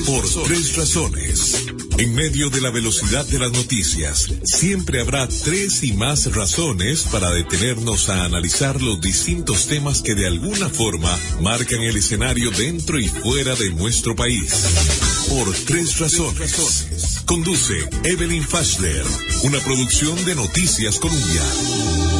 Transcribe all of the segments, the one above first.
por tres razones. En medio de la velocidad de las noticias, siempre habrá tres y más razones para detenernos a analizar los distintos temas que de alguna forma marcan el escenario dentro y fuera de nuestro país. Por tres razones. Conduce Evelyn Fashler, una producción de Noticias Colombia.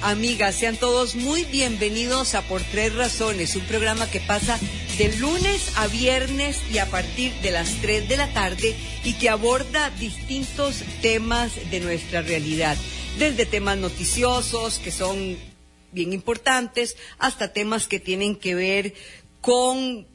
Amigas? Sean todos muy bienvenidos a Por Tres Razones, un programa que pasa de lunes a viernes y a partir de las 3 de la tarde y que aborda distintos temas de nuestra realidad, desde temas noticiosos que son bien importantes hasta temas que tienen que ver con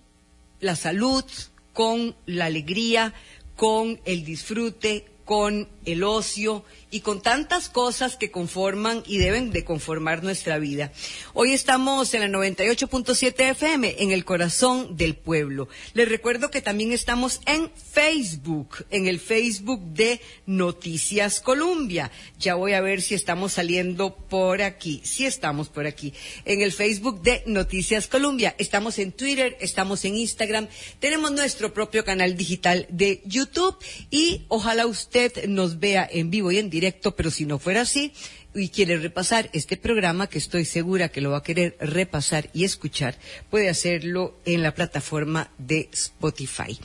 la salud, con la alegría, con el disfrute, con el ocio y con tantas cosas que conforman y deben de conformar nuestra vida. Hoy estamos en la 98.7 FM, en el corazón del pueblo. Les recuerdo que también estamos en Facebook, en el Facebook de Noticias Colombia. Ya voy a ver si estamos saliendo por aquí. Sí estamos por aquí. En el Facebook de Noticias Colombia. Estamos en Twitter, estamos en Instagram. Tenemos nuestro propio canal digital de YouTube y ojalá usted nos vea en vivo y en directo, pero si no fuera así y quiere repasar este programa, que estoy segura que lo va a querer repasar y escuchar, puede hacerlo en la plataforma de Spotify.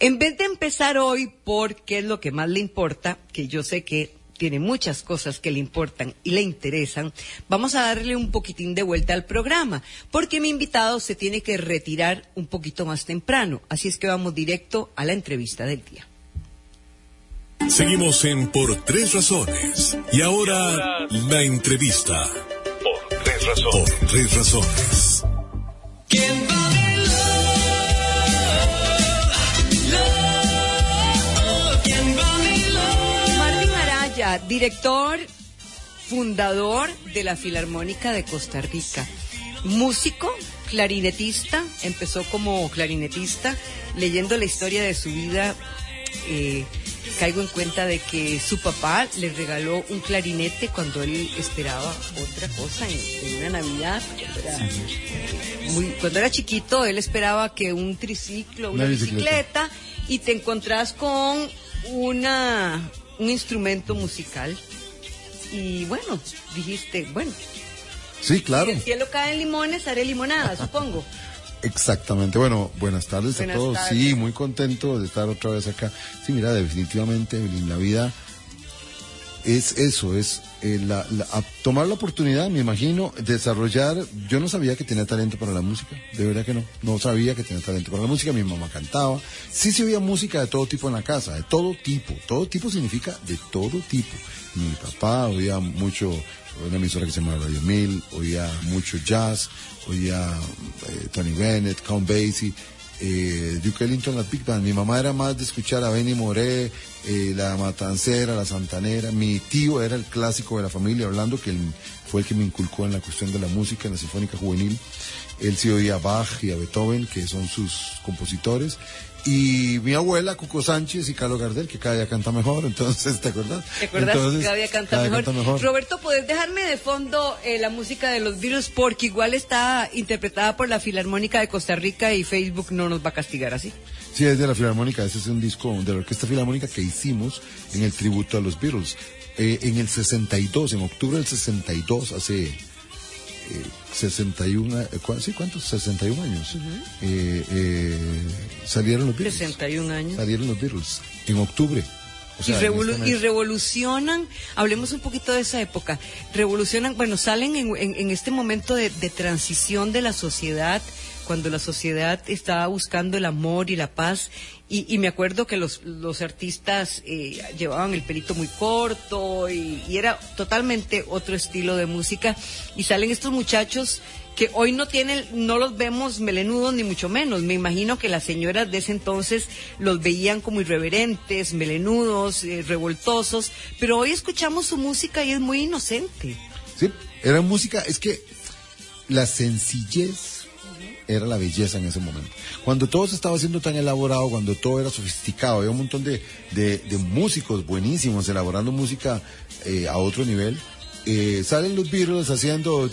En vez de empezar hoy por qué es lo que más le importa, que yo sé que tiene muchas cosas que le importan y le interesan, vamos a darle un poquitín de vuelta al programa, porque mi invitado se tiene que retirar un poquito más temprano, así es que vamos directo a la entrevista del día. Seguimos en Por Tres Razones. Y ahora, la entrevista. Por Tres Razones. Por Tres Razones. Martín Araya, director, fundador de la Filarmónica de Costa Rica. Músico, clarinetista, empezó como clarinetista, leyendo la historia de su vida. Eh, caigo en cuenta de que su papá le regaló un clarinete cuando él esperaba otra cosa en, una Navidad. Cuando era, chiquito, él esperaba que un triciclo, una, bicicleta. y te encontrás con una, un instrumento musical. Y bueno, dijiste, bueno. Sí, claro. Si el cielo cae en limones, haré limonada, supongo. Exactamente. Bueno, buenas tardes a todos. Sí, muy contento de estar otra vez acá. Sí, mira, definitivamente en la vida es eso, es eh, la, tomar la oportunidad, me imagino, desarrollar. Yo no sabía que tenía talento para la música, de verdad que no. No sabía que tenía talento para la música. Mi mamá cantaba. Sí se oía música de todo tipo en la casa, de todo tipo. Todo tipo significa de todo tipo. Mi papá oía mucho una emisora que se llama Radio Mil, oía mucho jazz, oía eh, Tony Bennett, Count Basie, eh, Duke Ellington, la Big Band. Mi mamá era más de escuchar a Benny Moré, eh, la Matancera, la Santanera. Mi tío era el clásico de la familia, hablando que fue el que me inculcó en la cuestión de la música, en la Sinfónica Juvenil. Él sí oía a Bach y a Beethoven, que son sus compositores. Y mi abuela, Cuco Sánchez y Carlos Gardel, que cada día canta mejor, entonces, ¿te acuerdas? ¿Te acuerdas cada día canta, mejor? Roberto, ¿puedes dejarme de fondo eh, la música de los Beatles? Porque igual está interpretada por la Filarmónica de Costa Rica y Facebook no nos va a castigar así. Sí, es de la Filarmónica, ese es un disco de la Orquesta Filarmónica que hicimos en el tributo a los Beatles. Eh, en el 62, en octubre del 62, hace 61, eh, ¿sí cuántos? 61 años. Eh, eh, salieron los Beatles. 61 años. Salieron los Beatles en octubre. y, y, revolucionan, hablemos un poquito de esa época, revolucionan, bueno, salen en, en, este momento de, de, transición de la sociedad, cuando la sociedad estaba buscando el amor y la paz y, me acuerdo que los, los artistas eh, llevaban el pelito muy corto y, era totalmente otro estilo de música. Y salen estos muchachos que hoy no tienen, no los vemos melenudos ni mucho menos. Me imagino que las señoras de ese entonces los veían como irreverentes, melenudos, eh, revoltosos, pero hoy escuchamos su música y es muy inocente. Sí, era música, es que la sencillez era la belleza en ese momento. Cuando todo se estaba haciendo tan elaborado, cuando todo era sofisticado, había un montón de, de, músicos buenísimos elaborando música eh, a otro nivel. Eh, salen los Beatles haciendo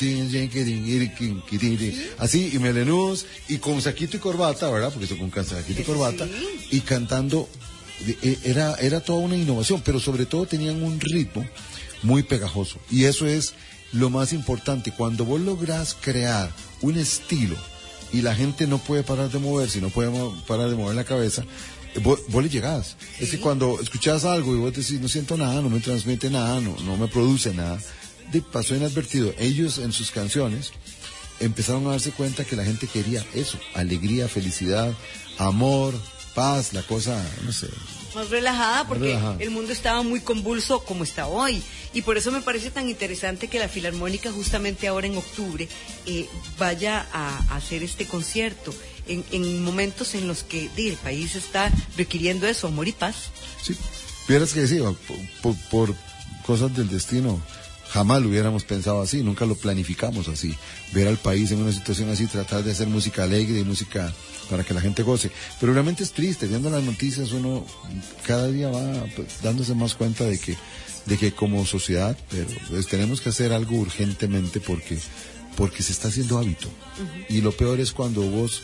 así y melenudos y con saquito y corbata, ¿verdad? Porque eso con saquito y corbata y cantando eh, era era toda una innovación, pero sobre todo tenían un ritmo muy pegajoso y eso es lo más importante cuando vos lográs crear un estilo y la gente no puede parar de moverse, no puede parar de mover la cabeza, eh, vos, le llegás. Es que cuando escuchás algo y vos decís, no siento nada, no me transmite nada, no, no me produce nada, de pasó inadvertido. Ellos en sus canciones empezaron a darse cuenta que la gente quería eso, alegría, felicidad, amor, paz, la cosa, no sé. Más relajada porque el mundo estaba muy convulso como está hoy. Y por eso me parece tan interesante que la Filarmónica justamente ahora en octubre eh, vaya a, hacer este concierto en, momentos en los que el país está requiriendo eso, amor y paz. Sí, vieras que decía, por, por cosas del destino, jamás lo hubiéramos pensado así, nunca lo planificamos así. Ver al país en una situación así, tratar de hacer música alegre y música para que la gente goce. Pero realmente es triste, viendo las noticias uno cada día va pues, dándose más cuenta de que de que como sociedad, pero pues, tenemos que hacer algo urgentemente porque, porque se está haciendo hábito. Y lo peor es cuando vos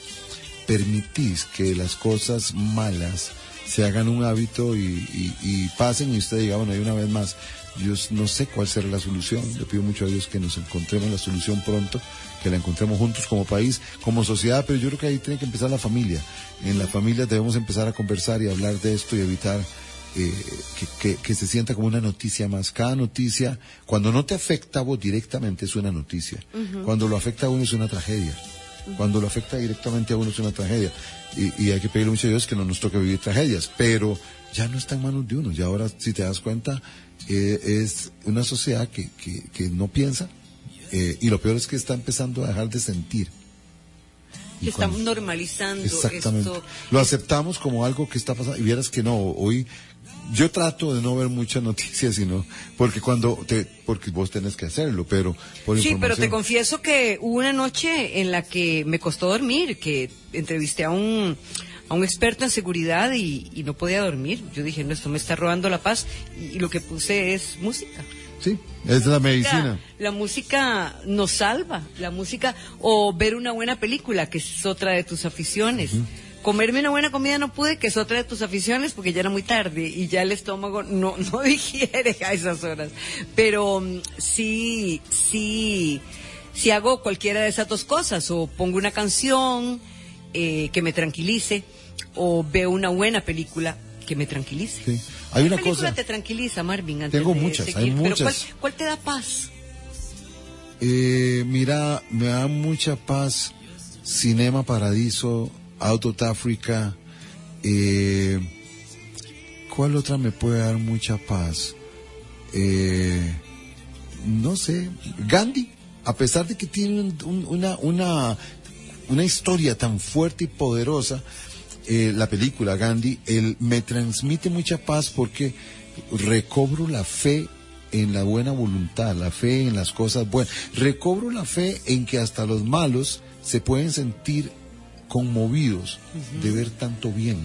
permitís que las cosas malas se hagan un hábito y, pasen y usted diga, bueno, hay una vez más, yo no sé cuál será la solución, le pido mucho a Dios que nos encontremos la solución pronto, que la encontremos juntos como país, como sociedad, pero yo creo que ahí tiene que empezar la familia. En la familia debemos empezar a conversar y hablar de esto y evitar eh, que, se sienta como una noticia más. Cada noticia, cuando no te afecta a vos directamente, es una noticia. Cuando lo afecta a uno es una tragedia. Cuando lo afecta directamente a uno es una tragedia. Y, hay que pedirle mucho a Dios que no nos toque vivir tragedias. Pero ya no está en manos de uno. Y ahora, si te das cuenta, eh, es una sociedad que, que, no piensa. Eh, y lo peor es que está empezando a dejar de sentir. estamos normalizando Exactamente. Lo aceptamos como algo que está pasando. Y vieras que no, hoy yo trato de no ver muchas noticias, sino porque cuando te, porque vos tenés que hacerlo, pero por Sí, pero te confieso que hubo una noche en la que me costó dormir, que entrevisté a un a un experto en seguridad y, no podía dormir. Yo dije, no, esto me está robando la paz y, lo que puse es música. Sí, es la medicina. La, música nos salva, la música, o ver una buena película, que es otra de tus aficiones comerme una buena comida no pude, que es otra de tus aficiones, porque ya era muy tarde y ya el estómago no, no digiere a esas horas. Pero mm, sí, sí, sí hago cualquiera de esas dos cosas, o pongo una canción eh, que me tranquilice, o veo una buena película que me tranquilice. Sí. Hay una ¿Qué película cosa... te tranquiliza, Marvin? Tengo muchas, hay muchas. Pero ¿cuál, te da paz? Eh, mira, me da mucha paz Cinema Paradiso Out of Africa. Eh, ¿Cuál otra me puede dar mucha paz? Eh, no sé, Gandhi, a pesar de que tiene una, una, una historia tan fuerte y poderosa, eh, la película Gandhi, él me transmite mucha paz porque recobro la fe en la buena voluntad, la fe en las cosas buenas. Recobro la fe en que hasta los malos se pueden sentir conmovidos de ver tanto bien.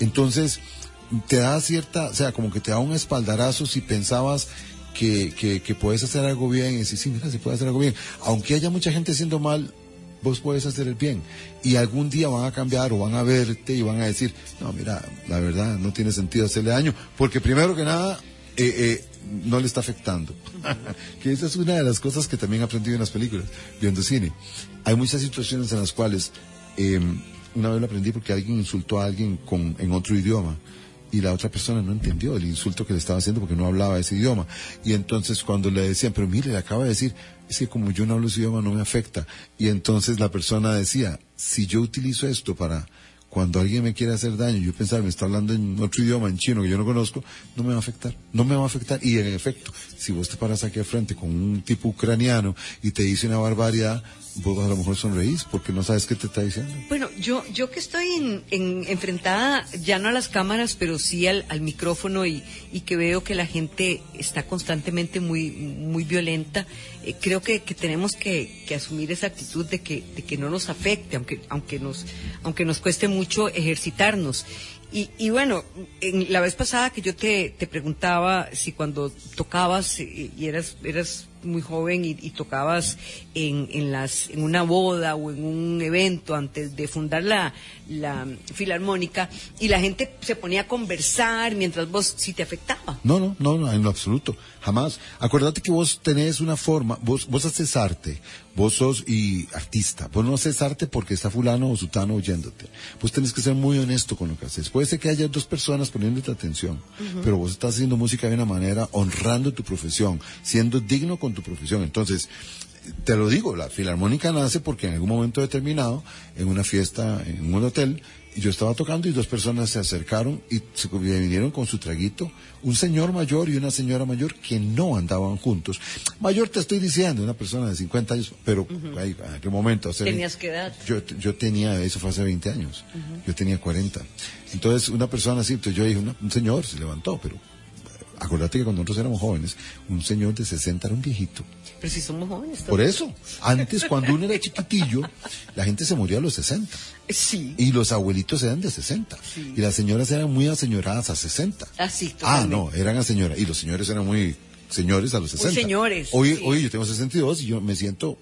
Entonces, te da cierta, o sea, como que te da un espaldarazo si pensabas que, que, puedes hacer algo bien y decir, sí, mira, se puede hacer algo bien. Aunque haya mucha gente haciendo mal, vos puedes hacer el bien. Y algún día van a cambiar o van a verte y van a decir, no, mira, la verdad, no tiene sentido hacerle daño, porque primero que nada, eh, eh, no le está afectando. que esa es una de las cosas que también he aprendido en las películas, viendo cine. Hay muchas situaciones en las cuales Em, una vez lo aprendí porque alguien insultó a alguien con, en otro idioma y la otra persona no entendió el insulto que le estaba haciendo porque no hablaba ese idioma. Y entonces cuando le decían, pero mire, le acaba de decir, es que como yo no hablo ese idioma no me afecta. Y entonces la persona decía, si yo utilizo esto para cuando alguien me quiere hacer daño, yo pensar, me está hablando en otro idioma, en chino, que yo no conozco, no me va a afectar. No me va a afectar. Y en efecto, si vos te paras aquí al frente con un tipo ucraniano y te dice una barbaridad, vos a lo mejor sonreís porque no sabes qué te está diciendo. Bueno, yo, yo que estoy en, enfrentada ya no a las cámaras, pero sí al, micrófono y, y, que veo que la gente está constantemente muy, muy violenta, eh, creo que, que tenemos que, que, asumir esa actitud de que, de que no nos afecte, aunque, aunque, nos, aunque nos cueste mucho ejercitarnos. Y, y, bueno, en la vez pasada que yo te, te preguntaba si cuando tocabas y eras, eras muy joven y, tocabas en, en, las, en una boda o en un evento antes de fundar la, la filarmónica y la gente se ponía a conversar mientras vos si te afectaba. No, no, no, no, en lo absoluto, jamás. Acuérdate que vos tenés una forma, vos, vos haces arte, vos sos y artista, vos no haces arte porque está fulano o sutano oyéndote. Vos tenés que ser muy honesto con lo que haces. Puede ser que haya dos personas poniéndote atención, pero vos estás haciendo música de una manera honrando tu profesión, siendo digno con tu profesión. Entonces, te lo digo, la filarmónica nace porque en algún momento determinado, en una fiesta, en un hotel, yo estaba tocando y dos personas se acercaron y se vinieron con su traguito, un señor mayor y una señora mayor que no andaban juntos. Mayor te estoy diciendo, una persona de 50 años, pero ¿en qué momento? ¿Tenías qué edad? Yo, yo tenía, eso fue hace 20 años, yo tenía 40. Entonces, una persona así, entonces yo dije, un señor se levantó, pero Acuérdate que cuando nosotros éramos jóvenes, un señor de 60 era un viejito. Pero si somos jóvenes. Por eso, antes cuando uno era chiquitillo, la gente se moría a los 60. Sí. Y los abuelitos eran de 60. Y las señoras eran muy aseñoradas a 60. Así, Ah, no, eran a señora. Y los señores eran muy señores a los 60. Muy señores. Hoy, hoy yo tengo 62 y yo me siento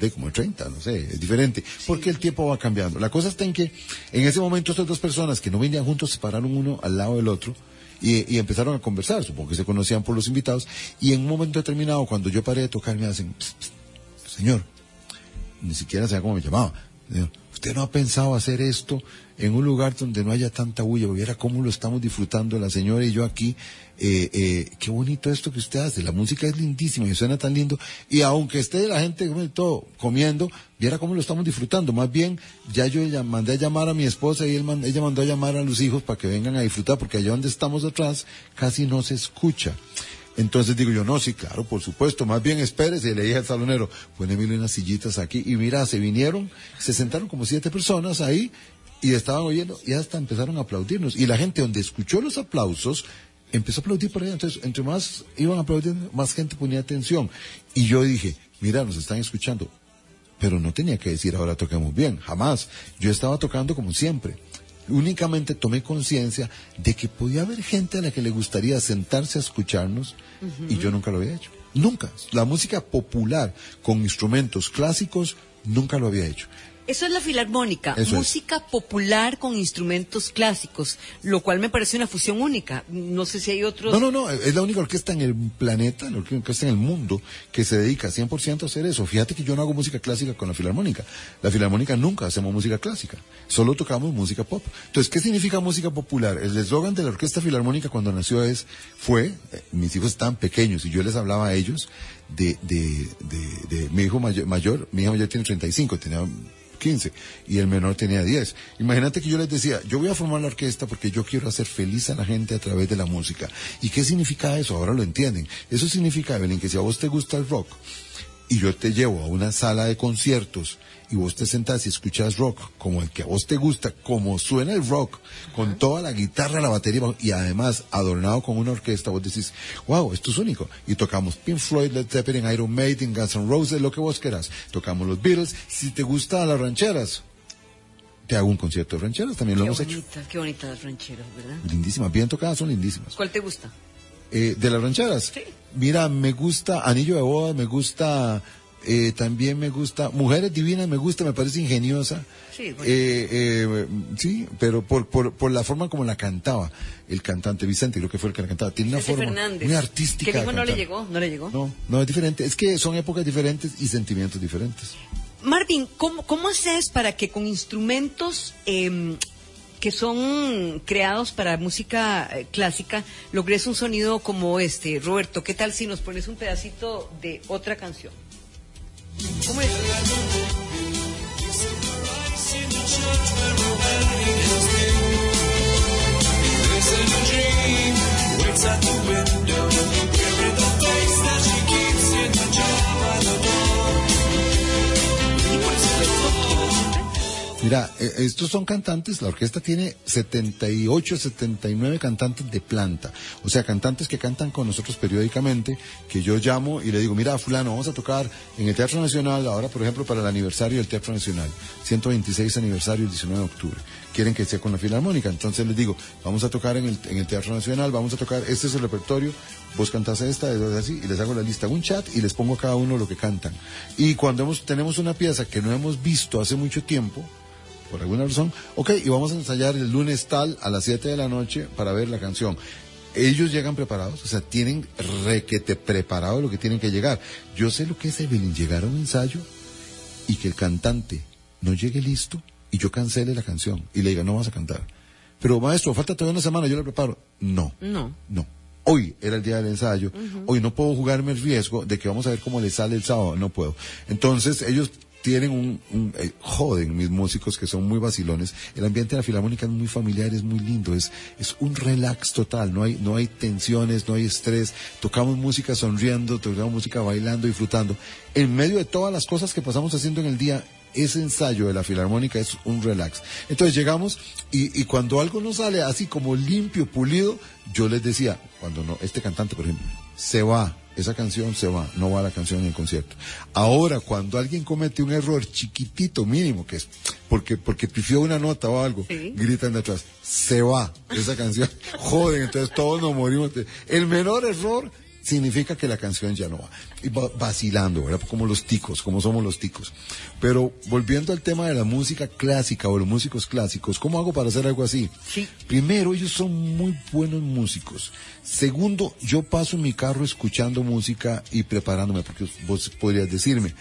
de como 30, no sé, es diferente, porque el tiempo va cambiando. La cosa está en que en ese momento estas dos personas que no venían juntos se pararon uno al lado del otro y, empezaron a conversar, supongo que se conocían por los invitados, y en un momento determinado, cuando yo paré de tocar, me hacen, señor, ni siquiera sabía cómo me llamaba, usted no ha pensado hacer esto en un lugar donde no haya tanta bulla, viera cómo lo estamos disfrutando la señora y yo aquí, eh, eh, qué bonito esto que usted hace, la música es lindísima y suena tan lindo, y aunque esté la gente todo comiendo, viera cómo lo estamos disfrutando, más bien ya yo mandé a llamar a mi esposa y él, ella mandó a llamar a los hijos para que vengan a disfrutar, porque allá donde estamos atrás casi no se escucha. Entonces digo yo, no, sí, claro, por supuesto, más bien espérese, le dije al salonero, poneme unas sillitas aquí, y mira, se vinieron, se sentaron como siete personas ahí, y estaban oyendo y hasta empezaron a aplaudirnos. Y la gente donde escuchó los aplausos empezó a aplaudir por allá. Entonces, entre más iban aplaudiendo, más gente ponía atención. Y yo dije, mira, nos están escuchando. Pero no tenía que decir ahora toquemos bien, jamás. Yo estaba tocando como siempre. Únicamente tomé conciencia de que podía haber gente a la que le gustaría sentarse a escucharnos y yo nunca lo había hecho. Nunca. La música popular con instrumentos clásicos nunca lo había hecho. Eso es la filarmónica, música popular con instrumentos clásicos, lo cual me parece una fusión única. No sé si hay otros. No, no, no, es la única orquesta en el planeta, la única orquesta en el mundo que se dedica 100% a hacer eso. Fíjate que yo no hago música clásica con la filarmónica. La filarmónica nunca hacemos música clásica, solo tocamos música pop. Entonces, ¿qué significa música popular? El eslogan de la orquesta filarmónica cuando nació es, fue, eh, mis hijos estaban pequeños y yo les hablaba a ellos de, de, de, de mi hijo mayor, mayor, mi hijo mayor tiene 35, tenía 15 y el menor tenía 10. Imagínate que yo les decía, yo voy a formar la orquesta porque yo quiero hacer feliz a la gente a través de la música. ¿Y qué significa eso? Ahora lo entienden. Eso significa, Evelyn, que si a vos te gusta el rock y yo te llevo a una sala de conciertos y vos te sentás y escuchas rock como el que a vos te gusta, como suena el rock, con toda la guitarra, la batería y además adornado con una orquesta, vos decís, wow, esto es único. Y tocamos Pink Floyd, Led Zeppelin, Iron Maiden, Guns N' Roses, lo que vos quieras. Tocamos los Beatles. Si te gustan las rancheras, te hago un concierto de rancheras, también lo hemos hecho. Qué bonitas las rancheras, ¿verdad? Lindísimas, bien tocadas, son lindísimas. ¿Cuál te gusta? Eh, de las rancheras. Sí. Mira, me gusta Anillo de Boda, me gusta eh, también me gusta, Mujeres Divinas me gusta, me parece ingeniosa. Sí, eh, eh, sí pero por, por, por, la forma como la cantaba el cantante Vicente, creo que fue el que la cantaba. Tiene una forma muy artística. Que no le llegó, no le llegó. No, no es diferente. Es que son épocas diferentes y sentimientos diferentes. Marvin, ¿cómo, cómo haces para que con instrumentos em, que son creados para música clásica logres un sonido como este? Roberto, ¿qué tal si nos pones un pedacito de otra canción? Come here. Come. Mira, eh, estos son cantantes, la orquesta tiene 78, 79 cantantes de planta. O sea, cantantes que cantan con nosotros periódicamente, que yo llamo y le digo, mira, fulano, vamos a tocar en el Teatro Nacional, ahora por ejemplo para el aniversario del Teatro Nacional, 126 aniversario el 19 de octubre. Quieren que sea con la Filarmónica. Entonces les digo, vamos a tocar en el, en el Teatro Nacional, vamos a tocar, este es el repertorio, vos cantás esta, así, y les hago la lista, un chat y les pongo a cada uno lo que cantan. Y cuando hemos, tenemos una pieza que no hemos visto hace mucho tiempo, por alguna razón, ok, y vamos a ensayar el lunes tal a las 7 de la noche para ver la canción. Ellos llegan preparados, o sea, tienen requete preparado lo que tienen que llegar. Yo sé lo que es Evelyn, llegar a un ensayo y que el cantante no llegue listo y yo cancele la canción y le diga, no vas a cantar. Pero maestro, falta todavía una semana, yo le preparo. No. No. No. Hoy era el día del ensayo, hoy no puedo jugarme el riesgo de que vamos a ver cómo le sale el sábado, no puedo. Entonces ellos tienen un, eh, joden mis músicos que son muy vacilones. El ambiente de la filarmónica es muy familiar, es muy lindo, es, es un relax total, no hay, no hay tensiones, no hay estrés, tocamos música sonriendo, tocamos música bailando, disfrutando. En medio de todas las cosas que pasamos haciendo en el día, ese ensayo de la filarmónica es un relax. Entonces llegamos y, y, cuando algo no sale así como limpio, pulido, yo les decía, cuando no, este cantante, por ejemplo, se va, esa canción se va, no va la canción en el concierto. Ahora, cuando alguien comete un error chiquitito, mínimo, que es porque, porque pifió una nota o algo, gritan de atrás, se va esa canción. Joden, entonces todos nos morimos. El menor error significa que la canción ya no va. Y va vacilando, ¿verdad? Como los ticos, como somos los ticos. Pero volviendo al tema de la música clásica o los músicos clásicos, ¿cómo hago para hacer algo así? Sí. Primero, ellos son muy buenos músicos. Segundo, yo paso en mi carro escuchando música y preparándome, porque vos podrías decirme,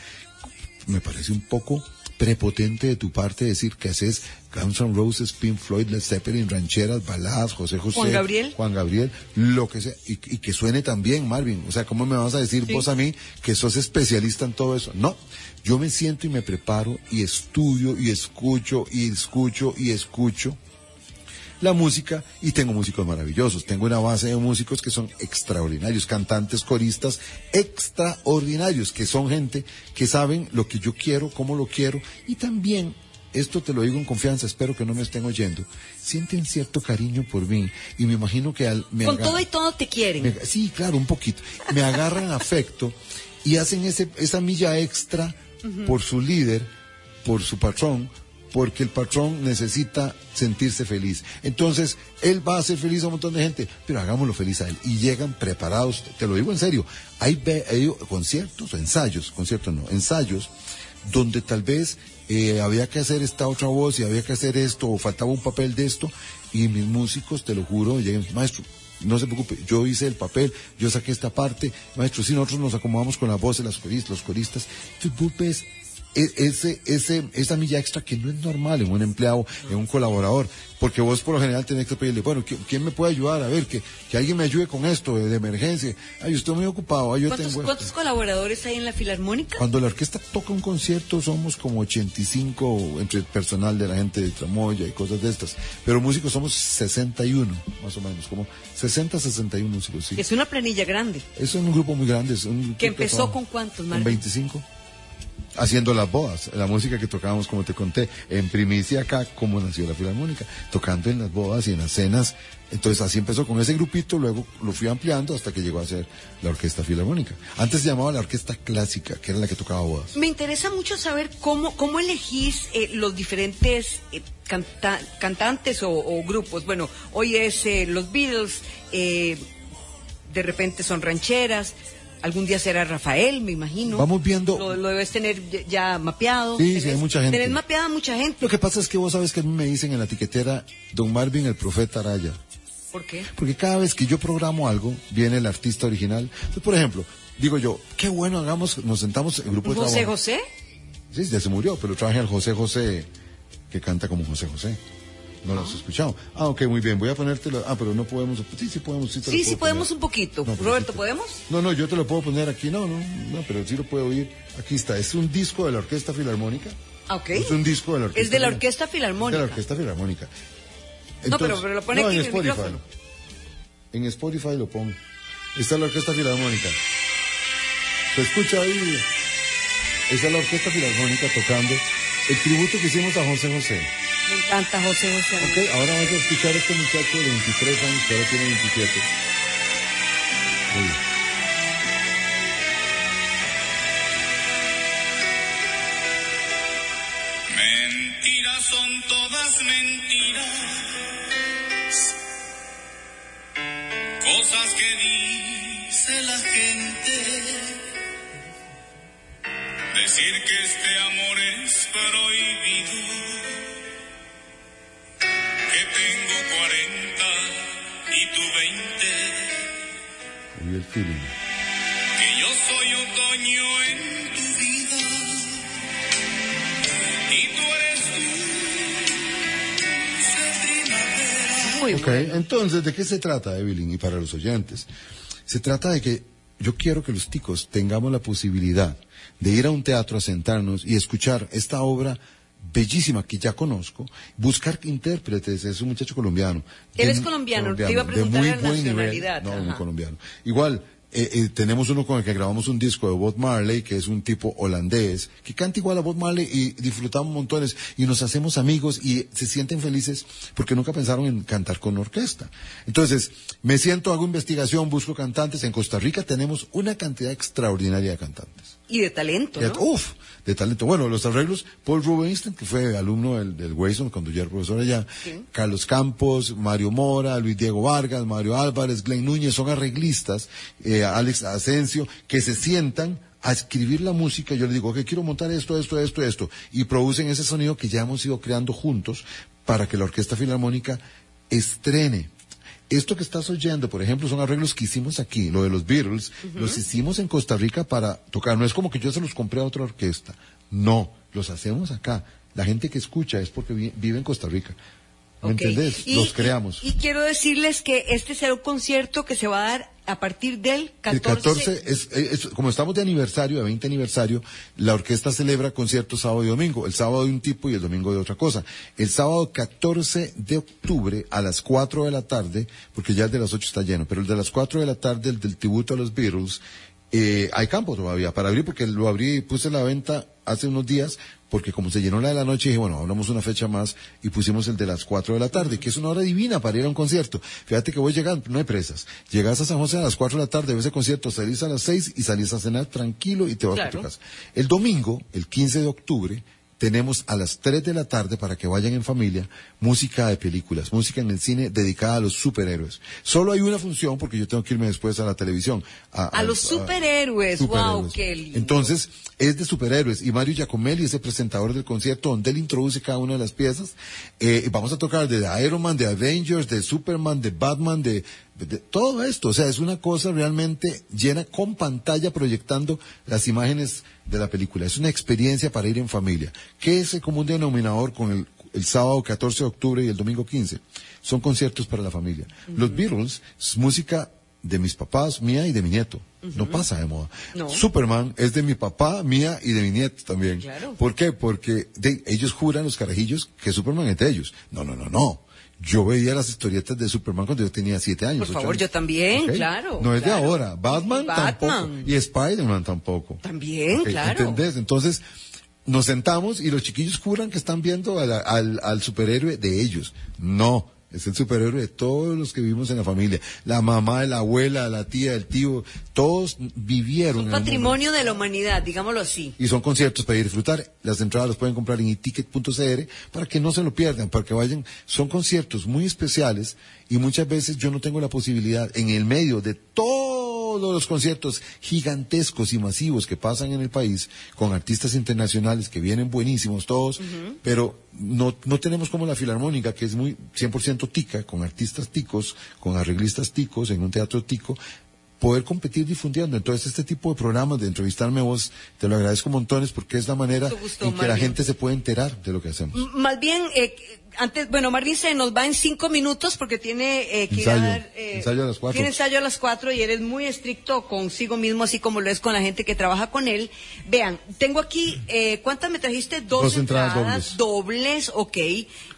me parece un poco prepotente de tu parte decir que haces Guns N' Roses, Pink Floyd, Led Zeppelin, rancheras, baladas, José José, Juan Gabriel, Juan Gabriel, lo que sea, y, que suene también, Marvin. O sea, ¿cómo me vas a decir vos a mí que sos especialista en todo eso? No, yo me siento y me preparo y estudio y escucho y escucho y escucho la música y tengo músicos maravillosos. Tengo una base de músicos que son extraordinarios, cantantes, coristas extraordinarios, que son gente que saben lo que yo quiero, cómo lo quiero y también esto te lo digo en confianza, espero que no me estén oyendo, sienten cierto cariño por mí y me imagino que al... Con todo y todo te quieren. sí, claro, un poquito. Me agarran afecto y hacen ese, esa milla extra por su líder, por su patrón, porque el patrón necesita sentirse feliz. Entonces, él va a hacer feliz a un montón de gente, pero hagámoslo feliz a él. Y llegan preparados, te lo digo en serio, hay, conciertos, ensayos, conciertos no, ensayos, donde tal vez eh, había que hacer esta otra voz y había que hacer esto, o faltaba un papel de esto, y mis músicos, te lo juro, llegan, maestro, no se preocupe, yo hice el papel, yo saqué esta parte, maestro, si nosotros nos acomodamos con la voz de las coristas, los coristas, tu es e, ese, ese, esa milla extra que no es normal en un empleado, en un colaborador, porque vos por lo general tenés que pedirle, bueno, ¿quién me puede ayudar? A ver, que, que alguien me ayude con esto de, emergencia. Ay, estoy muy ocupado. yo ¿Cuántos, tengo ¿Cuántos colaboradores hay en la Filarmónica? Cuando la orquesta toca un concierto somos como 85 entre personal de la gente de Tramoya y cosas de estas, pero músicos somos 61, más o menos, como 60, 61 músicos, sí. Es una planilla grande. Es un grupo muy grande. Es un ¿Que empezó con cuántos, Marco? 25 haciendo las bodas, la música que tocábamos, como te conté, en primicia acá, como nació la Filarmónica, tocando en las bodas y en las cenas. Entonces así empezó con ese grupito, luego lo fui ampliando hasta que llegó a ser la Orquesta Filarmónica. Antes se llamaba la Orquesta Clásica, que era la que tocaba bodas. Me interesa mucho saber cómo, cómo elegís eh, los diferentes eh, cantantes o, grupos. Bueno, hoy es eh, los Beatles, de repente son rancheras, Algún día será Rafael, me imagino. Vamos viendo. Lo, debes tener ya mapeado. Sí, sí, hay mucha gente. Tenés mapeada mucha gente. Lo que pasa es que vos sabes que a mí me dicen en la etiquetera Don Marvin el profeta Araya. ¿Por qué? Porque cada vez que yo programo algo, viene el artista original. Entonces, por ejemplo, digo yo, qué bueno hagamos, nos sentamos en grupo de trabajo. ¿José José? Sí, ya se murió, pero traje al José José, que canta como José José. No lo has escuchado. Ah, ok, muy bien. Voy a ponértelo. Ah, pero no podemos. Sí, sí podemos. Sí, sí, sí podemos un poquito. Roberto, ¿podemos? No, no, yo te lo puedo poner aquí. No, no, no, pero sí lo puedo oír. Aquí está. Es un disco de la Orquesta Filarmónica. Ah, ok. Es un disco de la Orquesta. Es de la Orquesta Filarmónica. De la Orquesta Filarmónica. no, pero, pero, lo pone aquí en, Spotify. el micrófono. En Spotify lo pongo. Está la Orquesta Filarmónica. ¿Se escucha ahí? Está la Orquesta Filarmónica tocando el tributo que hicimos a José José. Me encanta José José. Ok, ahora vamos a escuchar a este muchacho de 23 años que ahora tiene 27. Mentiras son todas mentiras. Cosas que dice la gente decir que este amor es prohibido, que tengo 40 y tú 20. Y el feeling. Que yo soy otoño en tu vida y tú eres tú, primavera. Ok, entonces, ¿de qué se trata, Evelyn? Y para los oyentes, se trata de que yo quiero que los ticos tengamos la posibilidad de ir a un teatro a sentarnos y escuchar esta obra bellísima que ya conozco, buscar intérpretes, es un muchacho colombiano. Él es colombiano, te iba a preguntar la nacionalidad. no, muy colombiano. Igual, eh, eh, tenemos uno con el que grabamos un disco de Bob Marley, que es un tipo holandés, que canta igual a Bob Marley y disfrutamos montones y nos hacemos amigos y se sienten felices porque nunca pensaron en cantar con orquesta. Entonces, me siento, hago investigación, busco cantantes. En Costa Rica tenemos una cantidad extraordinaria de cantantes. Y de talento, ¿no? Uf, de talento. Bueno, los arreglos, Paul Rubinstein, que fue alumno del, del Wayson cuando yo era profesor allá, Carlos Campos, Mario Mora, Luis Diego Vargas, Mario Álvarez, Glenn Núñez, son arreglistas, eh, Alex Asensio, que se sientan a escribir la música, yo les digo, que quiero montar esto, esto, esto, esto, y producen ese sonido que ya hemos ido creando juntos para que la Orquesta Filarmónica estrene esto que estás oyendo, por ejemplo, son arreglos que hicimos aquí, lo de los Beatles, los hicimos en Costa Rica para tocar. No es como que yo se los compré a otra orquesta. No, los hacemos acá. La gente que escucha es porque vive en Costa Rica. ¿Me entendés? Los creamos. Y, quiero decirles que este será un concierto que se va a dar a partir del 14. El 14 es, como estamos de aniversario, de 20 aniversario, la orquesta celebra conciertos sábado y domingo. El sábado de un tipo y el domingo de otra cosa. El sábado 14 de octubre a las 4 de la tarde, porque ya el de las 8 está lleno, pero el de las 4 de la tarde, el del tributo a los Beatles, eh, hay campo todavía para abrir porque lo abrí y puse la venta hace unos días porque como se llenó la de la noche, dije, bueno, hablamos una fecha más y pusimos el de las 4 de la tarde, que es una hora divina para ir a un concierto. Fíjate que voy llegando, no hay presas. Llegas a San José a las 4 de la tarde, ves el concierto, salís a las 6 y salís a cenar tranquilo y te vas a tu casa. El domingo, el 15 de octubre, tenemos a las 3 de la tarde para que vayan en familia música de películas, música en el cine dedicada a los superhéroes. Solo hay una función porque yo tengo que irme después a la televisión. A, los superhéroes. wow, qué lindo. Entonces, es de superhéroes y Mario Giacomelli es el presentador del concierto donde él introduce cada una de las piezas. Eh, vamos a tocar de Iron Man, de Avengers, de Superman, de Batman, de todo esto. O sea, es una cosa realmente llena con pantalla proyectando las imágenes de la película. Es una experiencia para ir en familia. ¿Qué es el común denominador con el, el sábado 14 de octubre y el domingo 15? Son conciertos para la familia. Los Beatles es música de mis papás, mía y de mi nieto. No pasa de moda. Superman es de mi papá, mía y de mi nieto también. ¿Por qué? Porque ellos juran los carajillos que Superman es de ellos. No, no, no, no. Yo veía las historietas de Superman cuando yo tenía siete años. Por favor, yo también, claro. No es de ahora. Batman, tampoco. Y Spider-Man tampoco. También, claro. ¿Entendés? Entonces, nos sentamos y los chiquillos juran que están viendo al, al superhéroe de ellos. No es el superhéroe de todos los que vivimos en la familia. La mamá, la abuela, la tía, el tío, todos vivieron. Un patrimonio de la humanidad, digámoslo así. Y son conciertos para ir a disfrutar. Las entradas las pueden comprar en iticket.cr para que no se lo pierdan, para que vayan. Son conciertos muy especiales y muchas veces yo no tengo la posibilidad en el medio de todos los conciertos gigantescos y masivos que pasan en el país con artistas internacionales que vienen buenísimos todos, pero no, no tenemos como la Filarmónica, que es muy 100% tica, con artistas ticos, con arreglistas ticos, en un teatro tico, poder competir difundiendo. Entonces, este tipo de programas de entrevistarme a vos, te lo agradezco montones porque es la manera en que la gente se puede enterar de lo que hacemos. Más bien, eh, antes, bueno, Marvin se nos va en cinco minutos porque tiene eh, que dar, eh, ensayo a las cuatro. Tiene ensayo a las cuatro y eres muy estricto consigo mismo, así como lo es con la gente que trabaja con él. Vean, tengo aquí, eh, ¿cuántas me trajiste? Dos, entradas, dobles. dobles, ok.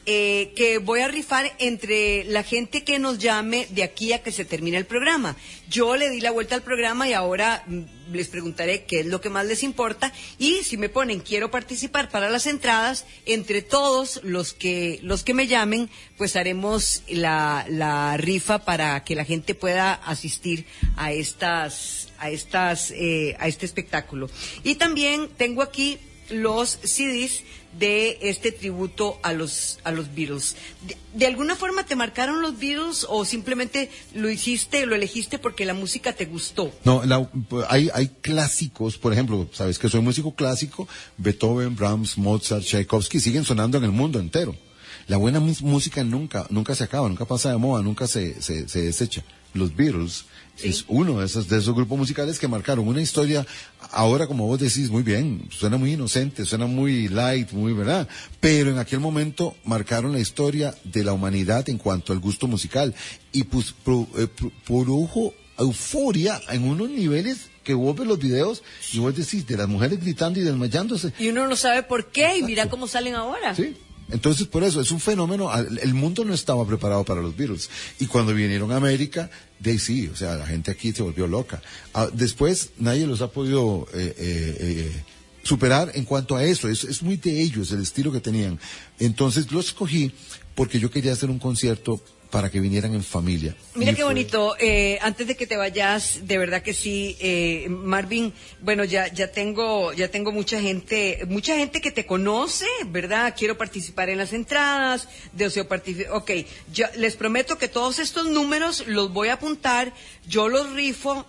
Eh, que voy a rifar entre la gente que nos llame de aquí a que se termine el programa. Yo le di la vuelta al programa y ahora mm, les preguntaré qué es lo que más les importa y si me ponen quiero participar para las entradas, entre todos los que los que me llamen, pues haremos la, la rifa para que la gente pueda asistir a estas a estas eh, a este espectáculo. Y también tengo aquí los CDs de este tributo a los a los Beatles. De, alguna forma te marcaron los Beatles o simplemente lo hiciste, lo elegiste porque la música te gustó? No, hay hay clásicos, por ejemplo, sabes que soy músico clásico, Beethoven, Brahms, Mozart, Tchaikovsky siguen sonando en el mundo entero. La buena música nunca nunca se acaba, nunca pasa de moda, nunca se se, se desecha. Los Beatles es uno de esos, de esos grupos musicales que marcaron una historia, ahora como vos decís, muy bien, suena muy inocente, suena muy light, muy verdad, pero en aquel momento marcaron la historia de la humanidad en cuanto al gusto musical y pues eh, produjo euforia en unos niveles que vos ves los videos y vos decís de las mujeres gritando y desmayándose. Y uno no sabe por qué y mira cómo salen ahora. Sí. Entonces, por eso, es un fenómeno, el mundo no estaba preparado para los virus. Y cuando vinieron a América, de sí, o sea, la gente aquí se volvió loca. Ah, después, nadie los ha podido eh, eh, eh, superar en cuanto a eso. Es, es muy de ellos, el estilo que tenían. Entonces, los escogí porque yo quería hacer un concierto para que vinieran en familia. Mira qué bonito. Eh, antes de que te vayas, de verdad que sí, eh, Marvin. Bueno, ya ya tengo ya tengo mucha gente, mucha gente que te conoce, ¿verdad? Quiero participar en las entradas, deseo participar. Ok, yo les prometo que todos estos números los voy a apuntar. Yo los rifo.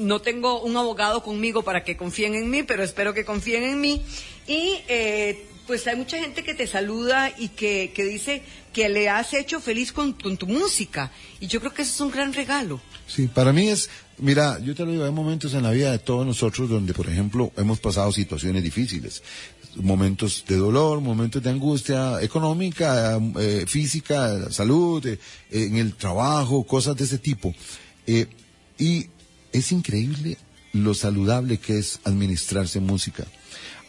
No tengo un abogado conmigo para que confíen en mí, pero espero que confíen en mí. Y eh, pues hay mucha gente que te saluda y que, que dice que le has hecho feliz con, tu música. Y yo creo que eso es un gran regalo. Sí, para mí es, mira, yo te lo digo, hay momentos en la vida de todos nosotros donde, por ejemplo, hemos pasado situaciones difíciles. Momentos de dolor, momentos de angustia económica, eh, física, salud, eh, en el trabajo, cosas de ese tipo. Eh, y es increíble lo saludable que es administrarse música.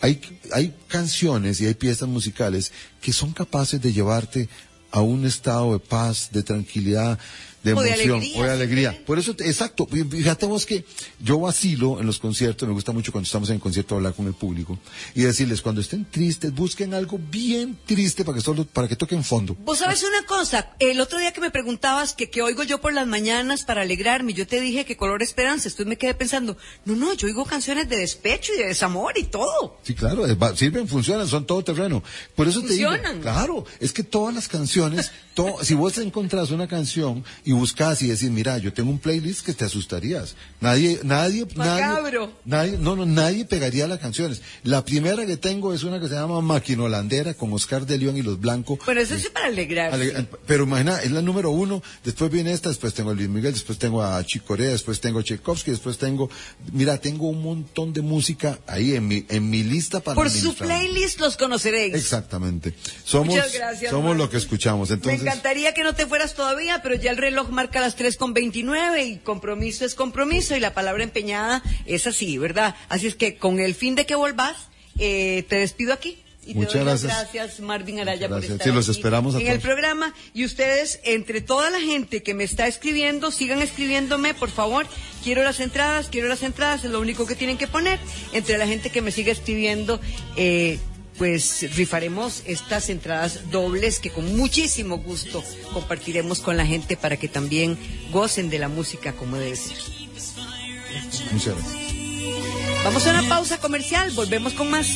Hay, hay canciones y hay piezas musicales que son capaces de llevarte a un estado de paz, de tranquilidad, de emoción o de alegría. Por eso, exacto, fíjate vos que yo vacilo en los conciertos, me gusta mucho cuando estamos en el concierto hablar con el público y decirles cuando estén tristes, busquen algo bien triste para que solo, para que toquen fondo. Vos sabes una cosa, el otro día que me preguntabas que qué oigo yo por las mañanas para alegrarme, yo te dije que color esperanza, entonces me quedé pensando, no, no, yo oigo canciones de despecho y de desamor y todo. Sí, claro, sirven, funcionan, son todo terreno. Por eso te digo, claro, es que todas las canciones, si vos encontrás una canción y buscas y decís, mira, yo tengo un playlist que te asustarías. Nadie, nadie, nadie, nadie, no, no, nadie pegaría las canciones. La primera que tengo es una que se llama Maquinolandera con Oscar de León y los Blancos. Pero eso es para alegrar. pero imagina, es la número uno, después viene esta, después tengo a Luis Miguel, después tengo a Chicorea, después tengo a Tchaikovsky, después tengo, mira, tengo un montón de música ahí en mi, en mi lista para Por su playlist los conoceréis. Exactamente. Somos, somos lo que escuchamos. Entonces, Me encantaría que no te fueras todavía, pero ya el reloj marca las tres con 29 y compromiso es compromiso y la palabra empeñada es así, ¿verdad? Así es que con el fin de que volvás, eh, te despido aquí. Y Muchas gracias. gracias, Marvin Araya, por estar sí, los esperamos en el programa. Y ustedes, entre toda la gente que me está escribiendo, sigan escribiéndome, por favor. Quiero las entradas, quiero las entradas, es lo único que tienen que poner. Entre la gente que me sigue escribiendo, eh, pues rifaremos estas entradas dobles que con muchísimo gusto compartiremos con la gente para que también gocen de la música como debe ser. Muchas gracias. Vamos a una pausa comercial, volvemos con más.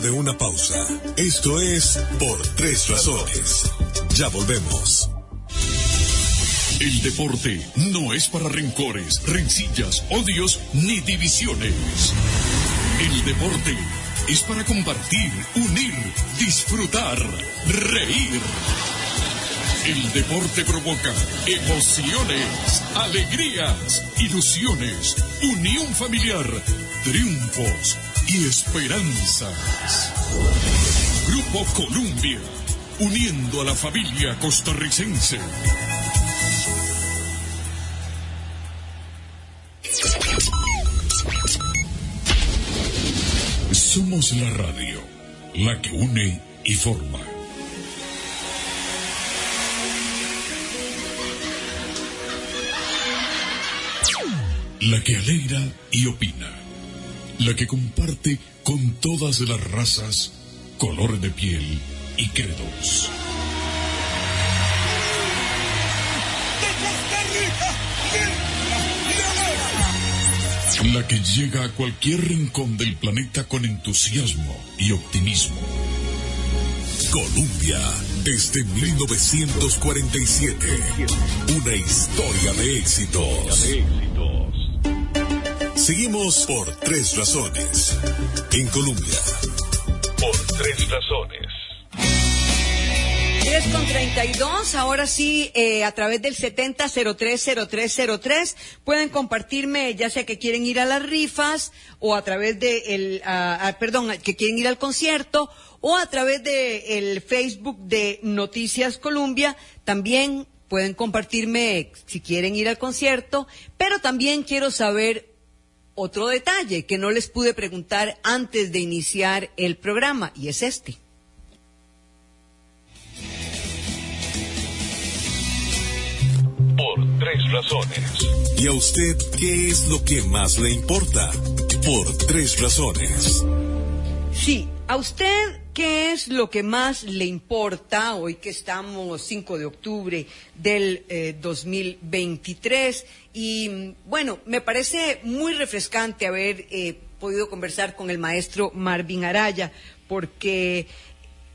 De una pausa. Esto es Por Tres Razones. Ya volvemos. El deporte no es para rencores, rencillas, odios ni divisiones. El deporte es para compartir, unir, disfrutar, reír. El deporte provoca emociones, alegrías, ilusiones, unión familiar, triunfos y esperanzas. Grupo Columbia, uniendo a la familia costarricense. Somos la radio, la que une y forma. La que alegra y opina. La que comparte con todas las razas, color de piel y credos. La que llega a cualquier rincón del planeta con entusiasmo y optimismo. Colombia, desde 1947. Una historia de éxitos. Seguimos por tres razones. En Colombia. Por tres razones. 10 con 32, ahora sí, eh, a través del 70030303 pueden compartirme, ya sea que quieren ir a las rifas o a través de el, perdón, que quieren ir al concierto o a través de el Facebook de Noticias Colombia, también pueden compartirme si quieren ir al concierto, pero también quiero saber otro detalle que no les pude preguntar antes de iniciar el programa y es este. Por tres razones. ¿Y a usted qué es lo que más le importa? Por tres razones. Sí, a usted qué es lo que más le importa hoy que estamos 5 de octubre del 2023 eh, y bueno, me parece muy refrescante haber eh, podido conversar con el maestro Marvin Araya porque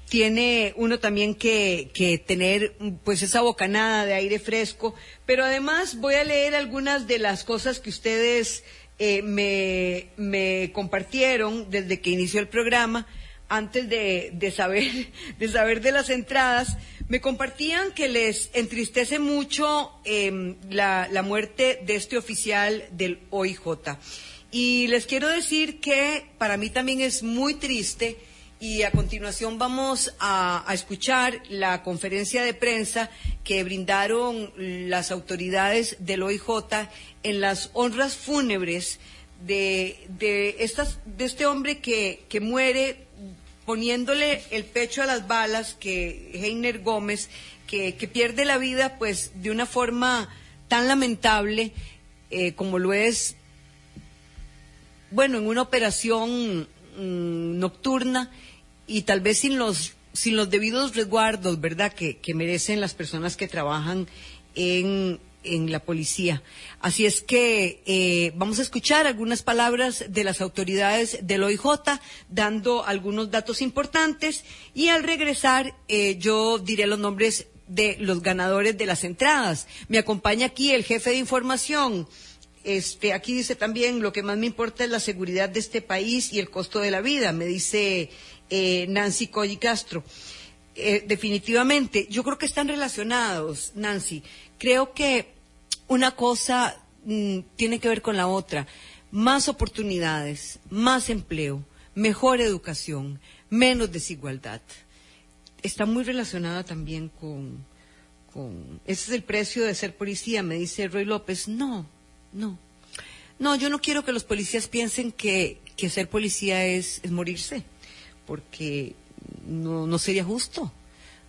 tiene uno también que, tener pues esa bocanada de aire fresco, pero además voy a leer algunas de las cosas que ustedes eh, me, compartieron desde que inició el programa, antes de, saber, de saber de las entradas, me compartían que les entristece mucho em, la, la muerte de este oficial del OIJ. Y les quiero decir que para mí también es muy triste y a continuación vamos a, escuchar la conferencia de prensa que brindaron las autoridades del OIJ en las honras fúnebres de, de, estas, de este hombre que, que muere poniéndole el pecho a las balas, que Heiner Gómez, que, pierde la vida pues de una forma tan lamentable eh, como lo es, bueno, en una operación mm, nocturna y tal vez sin los, sin los debidos resguardos, ¿verdad?, que, merecen las personas que trabajan en, en la policía. Así es que eh, vamos a escuchar algunas palabras de las autoridades del OIJ, dando algunos datos importantes, y al regresar eh, yo diré los nombres de los ganadores de las entradas. Me acompaña aquí el jefe de información. Este, aquí dice también lo que más me importa es la seguridad de este país y el costo de la vida, me dice eh, Nancy Colli Castro. Definitivamente, yo creo que están relacionados, Nancy. Creo que una cosa mm, tiene que ver con la otra. Más oportunidades, más empleo, mejor educación, menos desigualdad. Está muy relacionada también con. Ese es el precio de ser policía, me dice Roy López. No, no. No, yo no quiero que los policías piensen que, que ser policía es, morirse porque no sería justo.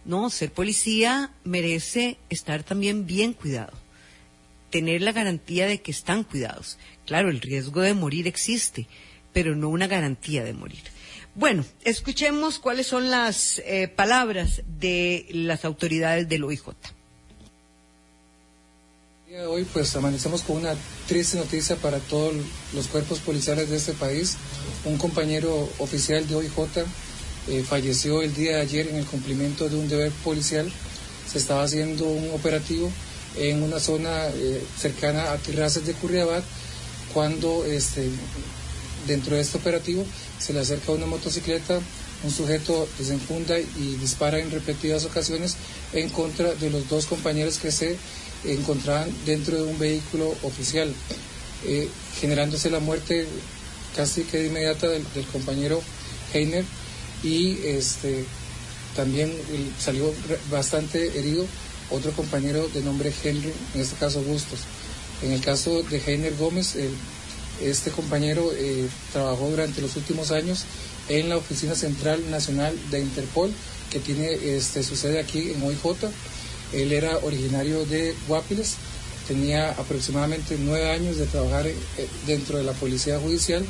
No, ser policía merece estar también bien cuidado, tener la garantía de que están cuidados. Claro, el riesgo de morir existe, pero no una garantía de morir. Bueno, escuchemos cuáles son las eh, palabras de las autoridades del OIJ. Hoy pues amanecemos con una triste noticia para todos los cuerpos policiales de este país. Un compañero oficial de OIJ eh, falleció el día de ayer en el cumplimiento de un deber policial. Se estaba haciendo un operativo en una zona eh, cercana a Terrazas de Curriabat cuando este, dentro de este operativo se le acerca una motocicleta, un sujeto desenfunda y dispara en repetidas ocasiones en contra de los dos compañeros que se encontraban dentro de un vehículo oficial, eh, generándose la muerte casi que de inmediata del, compañero Heiner y este, también salió bastante herido otro compañero de nombre Henry, en este caso Bustos. En el caso de Heiner Gómez, este compañero eh, trabajó durante los últimos años en la Oficina Central Nacional de Interpol, que tiene este, su sede aquí en OIJ él era originario de Guapiles, tenía aproximadamente nueve años de trabajar eh, dentro de la Policía Judicial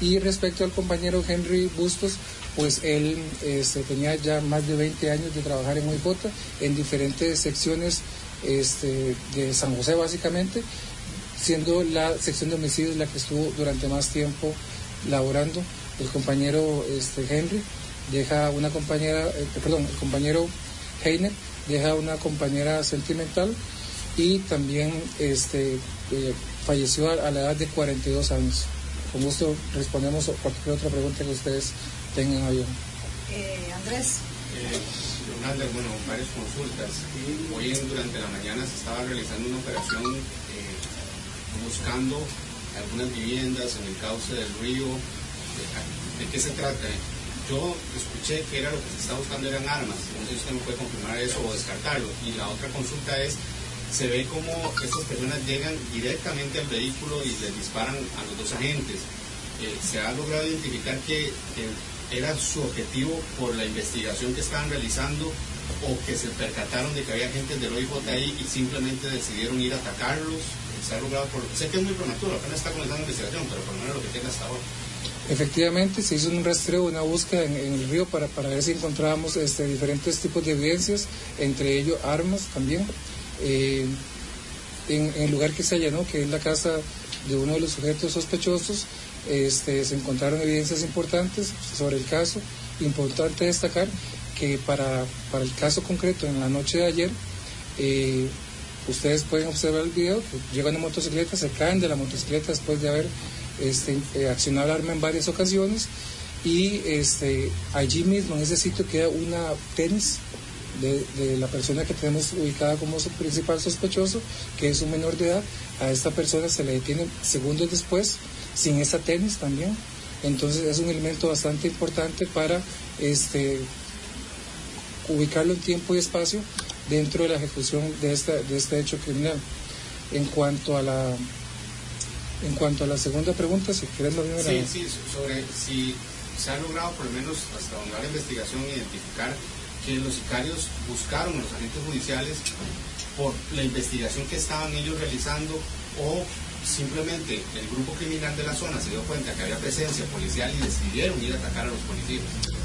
y respecto al compañero Henry Bustos, pues él este, tenía ya más de 20 años de trabajar en OIJ en diferentes secciones este, de San José básicamente, siendo la sección de homicidios la que estuvo durante más tiempo laborando. El compañero este, Henry deja una compañera, eh, perdón, el compañero Heiner deja una compañera sentimental y también eh, falleció a, la edad de 42 años. Con gusto respondemos cualquier otra pregunta que ustedes tengan a eh, Andrés. Eh, bueno, varias consultas. Hoy durante la mañana se estaba realizando una operación eh, buscando algunas viviendas en el cauce del río. ¿De, qué se trata? yo escuché que era lo que se está buscando eran armas. No sé si usted me puede confirmar eso o descartarlo. Y la otra consulta es, se ve como estas personas llegan directamente al vehículo y les disparan a los dos agentes. Eh, se ha logrado identificar que, era su objetivo por la investigación que estaban realizando o que se percataron de que había agentes del OIJ ahí y simplemente decidieron ir a atacarlos. Se ha logrado por... Sé que es muy prematuro, apenas está comenzando la investigación, pero por lo menos lo que tenga hasta ahora. Efectivamente, se hizo un rastreo, una búsqueda en, el río para, para, ver si encontrábamos este, diferentes tipos de evidencias, entre ellos armas también. Eh, en, el lugar que se allanó, que es la casa de uno de los sujetos sospechosos, este, se encontraron evidencias importantes sobre el caso. Importante destacar que para, para el caso concreto, en la noche de ayer, eh, ustedes pueden observar el video, que llegan en motocicleta, se caen de la motocicleta después de haber este, eh, accionar arma en varias ocasiones y este, allí mismo en ese sitio queda una tenis de, la persona que tenemos ubicada como principal sospechoso, que es un menor de edad. A esta persona se le detiene segundos después sin esa tenis también. Entonces es un elemento bastante importante para este, ubicarlo en tiempo y espacio dentro de la ejecución de, esta, de este hecho criminal. En cuanto a la en cuanto a la segunda pregunta, si quieres la primera. Sí, sí, sobre si se ha logrado, por lo menos hasta donde va la investigación, identificar que los sicarios buscaron a los agentes judiciales por la investigación que estaban ellos realizando o simplemente el grupo criminal de la zona se dio cuenta que había presencia policial y decidieron ir a atacar a los policías.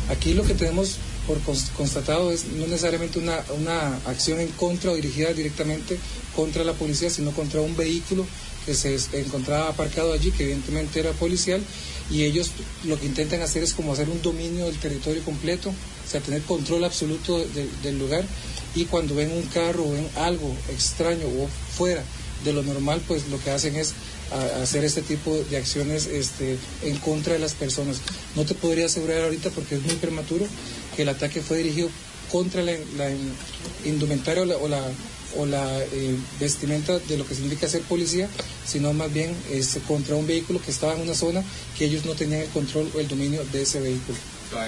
Aquí lo que tenemos por constatado es no necesariamente una, una acción en contra o dirigida directamente contra la policía, sino contra un vehículo que se encontraba aparcado allí, que evidentemente era policial, y ellos lo que intentan hacer es como hacer un dominio del territorio completo, o sea, tener control absoluto del lugar, y cuando ven un carro o ven algo extraño o fuera de lo normal, pues lo que hacen es hacer este tipo de acciones este, en contra de las personas. No te podría asegurar ahorita porque es muy prematuro que el ataque fue dirigido contra la, indumentaria o la o la eh, vestimenta de lo que significa ser policía, sino más bien es contra un vehículo que estaba en una zona que ellos no tenían el control o el dominio de ese vehículo.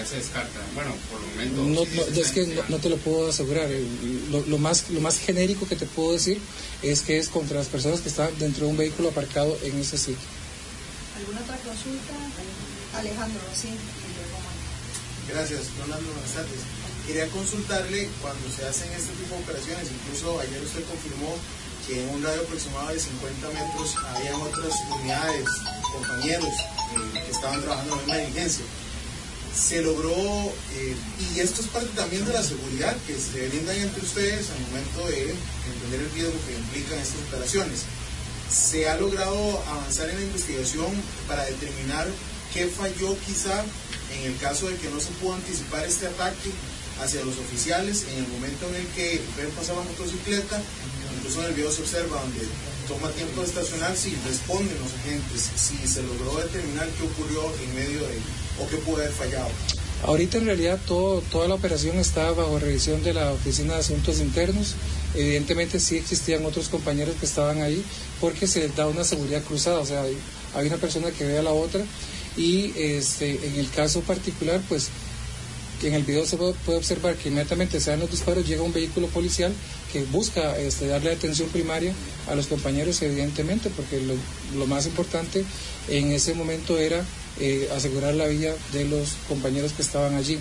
Se descarta. Bueno, por lo menos. No, es que no, te lo puedo asegurar. Eh, lo, más, lo más genérico que te puedo decir es que es contra las personas que están dentro de un vehículo aparcado en ese sitio. ¿Alguna otra consulta? Alejandro, sí. Gracias, Ronaldo, buenas tardes. Quería consultarle cuando se hacen este tipo de operaciones, incluso ayer usted confirmó que en un radio aproximado de 50 metros habían otras unidades, compañeros eh, que estaban trabajando en la misma diligencia. Se logró, eh, y esto es parte también de la seguridad que se brindan entre ustedes al momento de entender el riesgo que implican estas operaciones. Se ha logrado avanzar en la investigación para determinar qué falló quizá en el caso de que no se pudo anticipar este ataque hacia los oficiales en el momento en el que ven pasar la motocicleta, incluso en el video se observa donde toma tiempo de estacionar si responden los agentes, si se logró determinar qué ocurrió en medio de o qué pudo haber fallado. Ahorita en realidad todo, toda la operación está bajo revisión de la Oficina de Asuntos Internos. Evidentemente sí existían otros compañeros que estaban ahí porque se da una seguridad cruzada, o sea, hay, una persona que ve a la otra y este, en el caso particular pues en el video se puede observar que inmediatamente se dan los disparos, llega un vehículo policial que busca este, darle atención primaria a los compañeros, evidentemente, porque lo, más importante en ese momento era eh, asegurar la vida de los compañeros que estaban allí.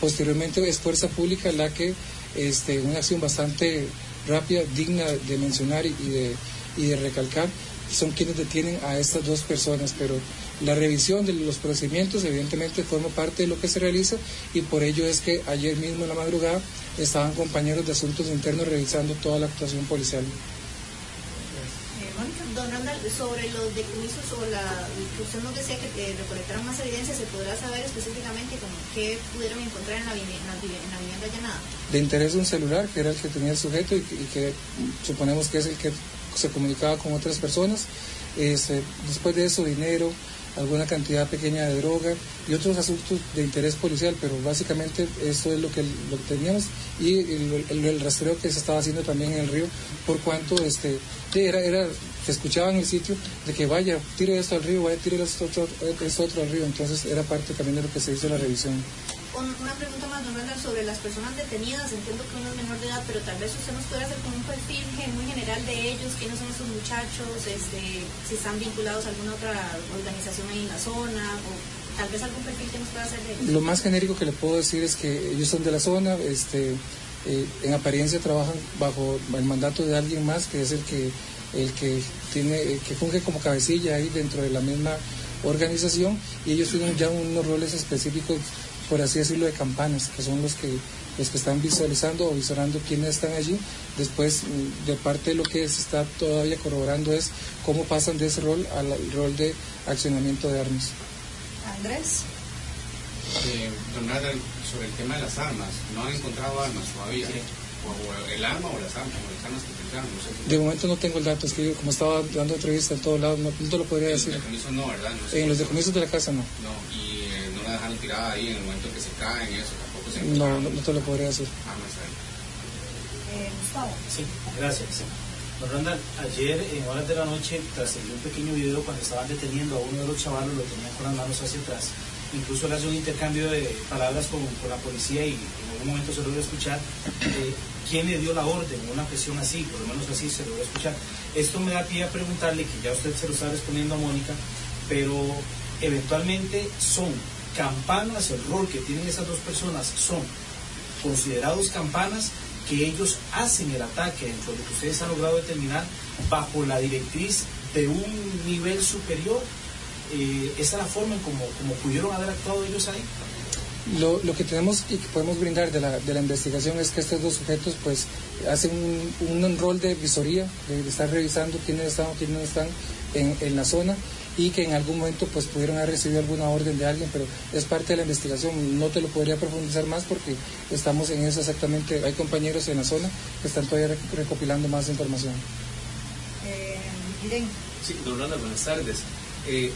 Posteriormente es Fuerza Pública la que, este, una acción bastante rápida, digna de mencionar y de, y de recalcar, son quienes detienen a estas dos personas, pero la revisión de los procedimientos evidentemente forma parte de lo que se realiza y por ello es que ayer mismo en la madrugada estaban compañeros de asuntos internos revisando toda la actuación policial. Eh, Mónica, don Randall, sobre los decomisos o la usted nos decía que recolectaron más evidencia, ¿se podrá saber específicamente qué pudieron encontrar en la, vivienda, en la vivienda allanada? De interés un celular, que era el que tenía el sujeto y que, suponemos que es el que se comunicaba con otras personas. Este, después de eso, dinero, alguna cantidad pequeña de droga y otros asuntos de interés policial, pero básicamente eso es lo que, lo teníamos y el, rastreo que se estaba haciendo también en el río, por cuanto este, era, era, se escuchaba en el sitio de que vaya, tire esto al río, vaya, tire esto otro, esto otro al río, entonces era parte también de lo que se hizo la revisión una pregunta más, don sobre las personas detenidas. Entiendo que uno es menor de edad, pero tal vez usted nos puede hacer como un perfil muy general de ellos, quiénes son esos muchachos, este, si están vinculados a alguna otra organización ahí en la zona, o tal vez algún perfil que nos pueda hacer de ellos. Lo más genérico que le puedo decir es que ellos son de la zona, este, eh, en apariencia trabajan bajo el mandato de alguien más, que es el que el que tiene que funge como cabecilla ahí dentro de la misma organización y ellos tienen ya unos roles específicos por así decirlo, de campanas, que son los que, los que están visualizando o visorando quiénes están allí. Después, mm, de parte de lo que se está todavía corroborando es cómo pasan de ese rol al rol de accionamiento de armas. Andrés. Eh, don sobre el tema de las armas, ¿no han encontrado armas todavía? O, el arma o las armas, o las armas que tendrán, no sé. De momento no tengo el dato, es que como estaba dando entrevistas en todos lados, no, te lo podría decir. En los decomisos no, ¿verdad? en los decomisos de la casa no. No, y dejaron tirada ahí en el momento que se caen y eso, tampoco se No, no, te lo podría decir. Ah, no eh, Gustavo. Sí, gracias. Don Randall, ayer en horas de la noche trascendió un pequeño video cuando estaban deteniendo a uno de los chavalos, lo tenían con las manos hacia atrás. Incluso le hace un intercambio de palabras con, con la policía y en algún momento se logra escuchar eh, quién le dio la orden, una presión así, por lo menos así se logra escuchar. Esto me da pie a preguntarle, que ya usted se lo está respondiendo a Mónica, pero eventualmente son campanas, el rol que tienen esas dos personas son considerados campanas que ellos hacen el ataque dentro de lo que ustedes han logrado determinar bajo la directriz de un nivel superior. Eh, ¿Esa es la forma en como, pudieron haber actuado ellos ahí? Lo, que tenemos y que podemos brindar de la, de la investigación es que estos dos sujetos pues hacen un, un rol de visoría, de, estar revisando quiénes están o quiénes no están en, en la zona y que en algún momento pues pudieron haber recibido alguna orden de alguien, pero es parte de la investigación. No te lo podría profundizar más porque estamos en eso exactamente. Hay compañeros en la zona que están todavía recopilando más información. Eh, sí, don Ronald, buenas tardes. Eh,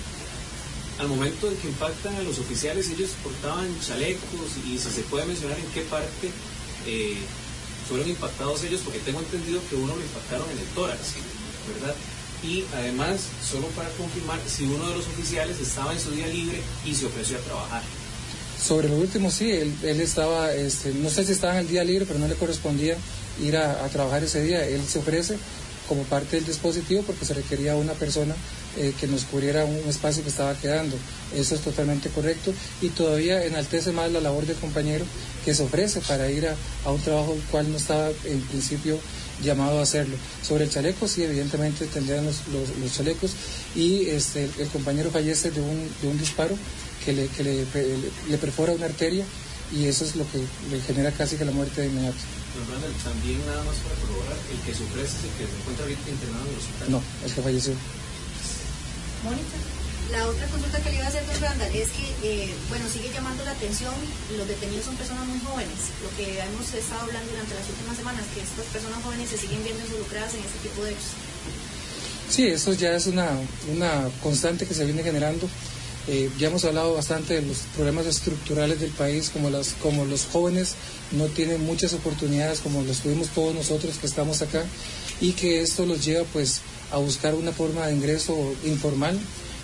al momento en que impactan a los oficiales, ellos portaban chalecos y si se puede mencionar en qué parte eh, fueron impactados ellos, porque tengo entendido que uno lo impactaron en el tórax, ¿verdad? Y además, solo para confirmar, si uno de los oficiales estaba en su día libre y se ofreció a trabajar. Sobre lo último, sí, él, estaba, este, no sé si estaba en el día libre, pero no le correspondía ir a, trabajar ese día. Él se ofrece como parte del dispositivo porque se requería una persona eh, que nos cubriera un espacio que estaba quedando. Eso es totalmente correcto y todavía enaltece más la labor del compañero que se ofrece para ir a, un trabajo el cual no estaba en principio llamado a hacerlo. Sobre el chaleco, sí, evidentemente tendrían los, los, chalecos y este, el compañero fallece de un, de un disparo que, le, que le, le, perfora una arteria y eso es lo que le genera casi que la muerte de inmediato. también nada más para corroborar, el que sufre es el que se encuentra ahorita internado en el hospital. No, el que falleció. Mónica. La otra consulta que le iba a hacer, don Randall, es que, eh, bueno, sigue llamando la atención, los detenidos son personas muy jóvenes, lo que hemos estado hablando durante las últimas semanas, que estas personas jóvenes se siguen viendo involucradas en este tipo de hechos. Sí, eso ya es una, una constante que se viene generando. Eh, ya hemos hablado bastante de los problemas estructurales del país, como, las, como los jóvenes no tienen muchas oportunidades, como los tuvimos todos nosotros que estamos acá, y que esto los lleva pues a buscar una forma de ingreso informal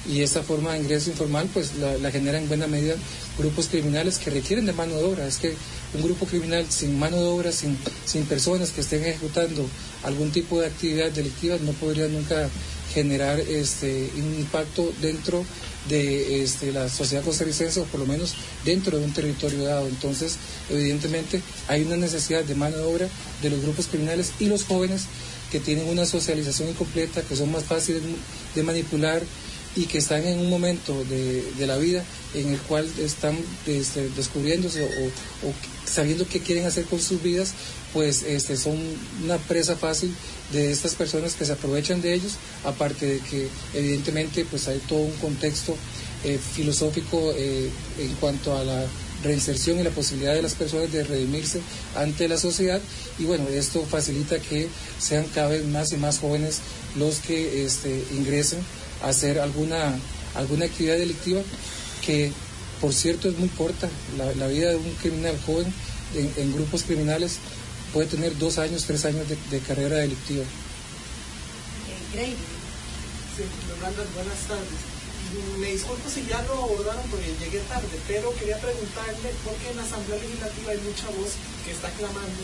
y esta forma de ingreso informal pues la, genera en buena medida grupos criminales que requieren de mano de obra. Es que un grupo criminal sin mano de obra, sin, sin personas que estén ejecutando algún tipo de actividad delictiva no podría nunca generar este, un impacto dentro de este, la sociedad costarricense o por lo menos dentro de un territorio dado. Entonces, evidentemente, hay una necesidad de mano de obra de los grupos criminales y los jóvenes que tienen una socialización incompleta, que son más fáciles de manipular y que están en un momento de, la vida en el cual están este, descubriéndose o, sabiendo qué quieren hacer con sus vidas, pues este, son una presa fácil de estas personas que se aprovechan de ellos, aparte de que evidentemente pues hay todo un contexto eh, filosófico eh, en cuanto a la reinserción y la posibilidad de las personas de redimirse ante la sociedad. Y bueno, esto facilita que sean cada vez más y más jóvenes los que este, ingresen hacer alguna, alguna actividad delictiva que por cierto es muy corta, la, vida de un criminal joven en, grupos criminales puede tener dos años, tres años de, carrera delictiva. Sí, buenas tardes me disculpo si ya lo abordaron porque llegué tarde, pero quería preguntarle por qué en la Asamblea Legislativa hay mucha voz que está clamando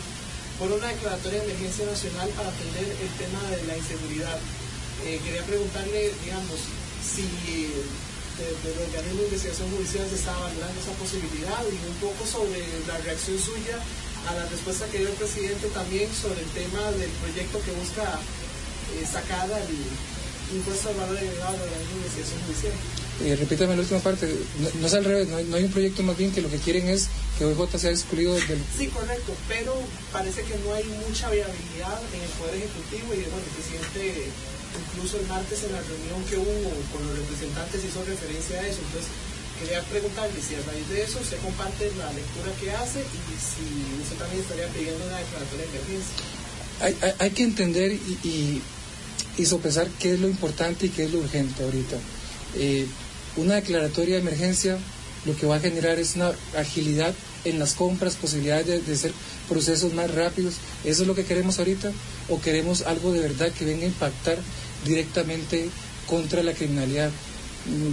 por una declaratoria de emergencia nacional para atender el tema de la inseguridad. Eh, quería preguntarle, digamos, si desde el organismo de investigación judicial se está valorando esa posibilidad y un poco sobre la reacción suya a la respuesta que dio el presidente también sobre el tema del proyecto que busca eh, sacar al impuesto al valor agregado de la investigación judicial. Eh, repítame la última parte, no, es al revés, no hay, un proyecto más bien que lo que quieren es que OIJ sea excluido del... Sí, correcto, pero parece que no hay mucha viabilidad en el Poder Ejecutivo y bueno, el presidente incluso el martes en la reunión que hubo con los representantes hizo referencia a eso, entonces quería preguntarle si a raíz de eso usted comparte la lectura que hace y si usted también estaría pidiendo una declaratoria de emergencia. Hay, hay, que entender y y sopesar qué es lo importante y qué es lo urgente ahorita. Eh, una declaratoria de emergencia lo que va a generar es una agilidad en las compras, posibilidades de, de, hacer procesos más rápidos. ¿Eso es lo que queremos ahorita? ¿O queremos algo de verdad que venga a impactar directamente contra la criminalidad?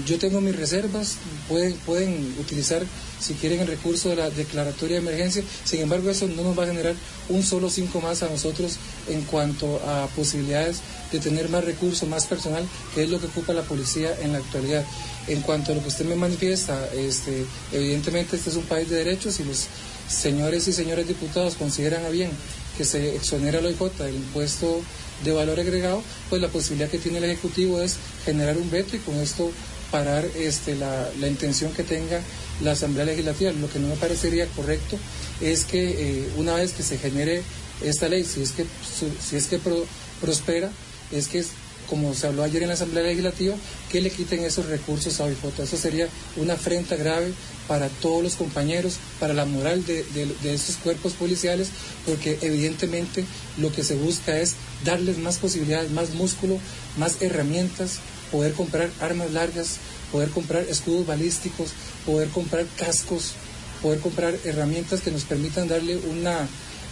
Yo tengo mis reservas, pueden, pueden utilizar si quieren el recurso de la declaratoria de emergencia, sin embargo eso no nos va a generar un solo cinco más a nosotros en cuanto a posibilidades de tener más recursos, más personal, que es lo que ocupa la policía en la actualidad. En cuanto a lo que usted me manifiesta, este, evidentemente este es un país de derechos y los señores y señores diputados consideran a bien que se exonera la OIJ del impuesto de valor agregado, pues la posibilidad que tiene el Ejecutivo es generar un veto y con esto parar este, la, intención que tenga la Asamblea Legislativa. Lo que no me parecería correcto es que eh, una vez que se genere esta ley, si es que, si es que prospera, es que como se habló ayer en la Asamblea Legislativa, que le quiten esos recursos a OIJ. Eso sería una afrenta grave para todos los compañeros, para la moral de, de, cuerpos policiales, porque evidentemente lo que se busca es darles más posibilidades, más músculo, más herramientas, poder comprar armas largas, poder comprar escudos balísticos, poder comprar cascos, poder comprar herramientas que nos permitan darle una,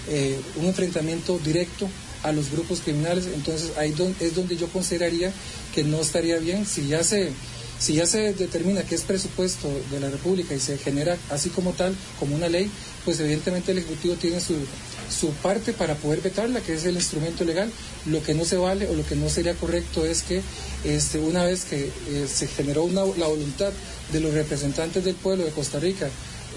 eh, un enfrentamiento directo a los grupos criminales. Entonces ahí es donde yo consideraría que no estaría bien si ya se Si ya se determina que es presupuesto de la República y se genera así como tal, como una ley, pues evidentemente el Ejecutivo tiene su, su parte para poder vetarla, que es el instrumento legal. Lo que no se vale o lo que no sería correcto es que este, una vez que eh, se generó una, la voluntad de los representantes del pueblo de Costa Rica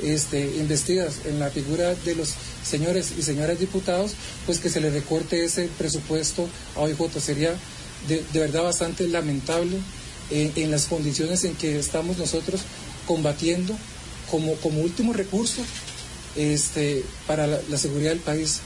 este, investidas en la figura de los señores y señoras diputados, pues que se le recorte ese presupuesto a OIJ. Sería de, verdad bastante lamentable en, las condiciones en que estamos nosotros combatiendo como, como último recurso este, para la, seguridad del país.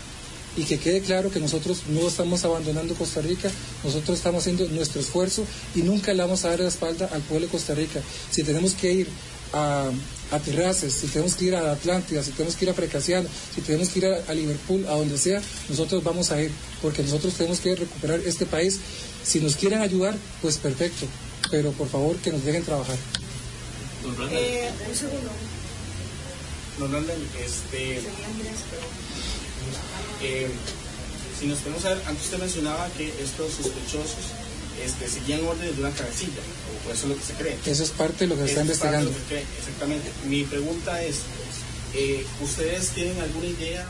Y que quede claro que nosotros no estamos abandonando Costa Rica, nosotros estamos haciendo nuestro esfuerzo y nunca le vamos a dar la espalda al pueblo de Costa Rica. Si tenemos que ir a, a Terrazas, si tenemos que ir a Atlántida, si tenemos que ir a Precasiano, si tenemos que ir a, Liverpool, a donde sea, nosotros vamos a ir, porque nosotros tenemos que recuperar este país. Si nos quieren ayudar, pues perfecto, pero por favor que nos dejen trabajar. Eh, un segundo. Don este... Eh, si nos podemos saber, antes usted mencionaba que estos sospechosos este, seguían órdenes de una cabecilla, o eso es lo que se cree. Eso es parte de lo que se está investigando. exactamente. Mi pregunta es, eh, ¿ustedes tienen alguna idea?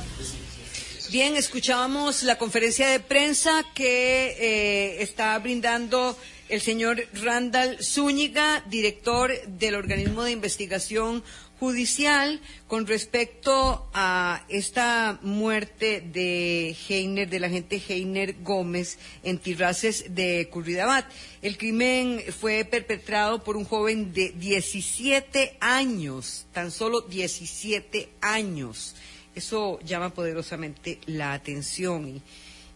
Bien, escuchábamos la conferencia de prensa que eh, está brindando el señor Randall Zúñiga, director del organismo de investigación judicial con respecto a esta muerte de Heiner, del agente Heiner Gómez en Tirraces de Curridabat. El crimen fue perpetrado por un joven de 17 años, tan solo 17 años. Eso llama poderosamente la atención y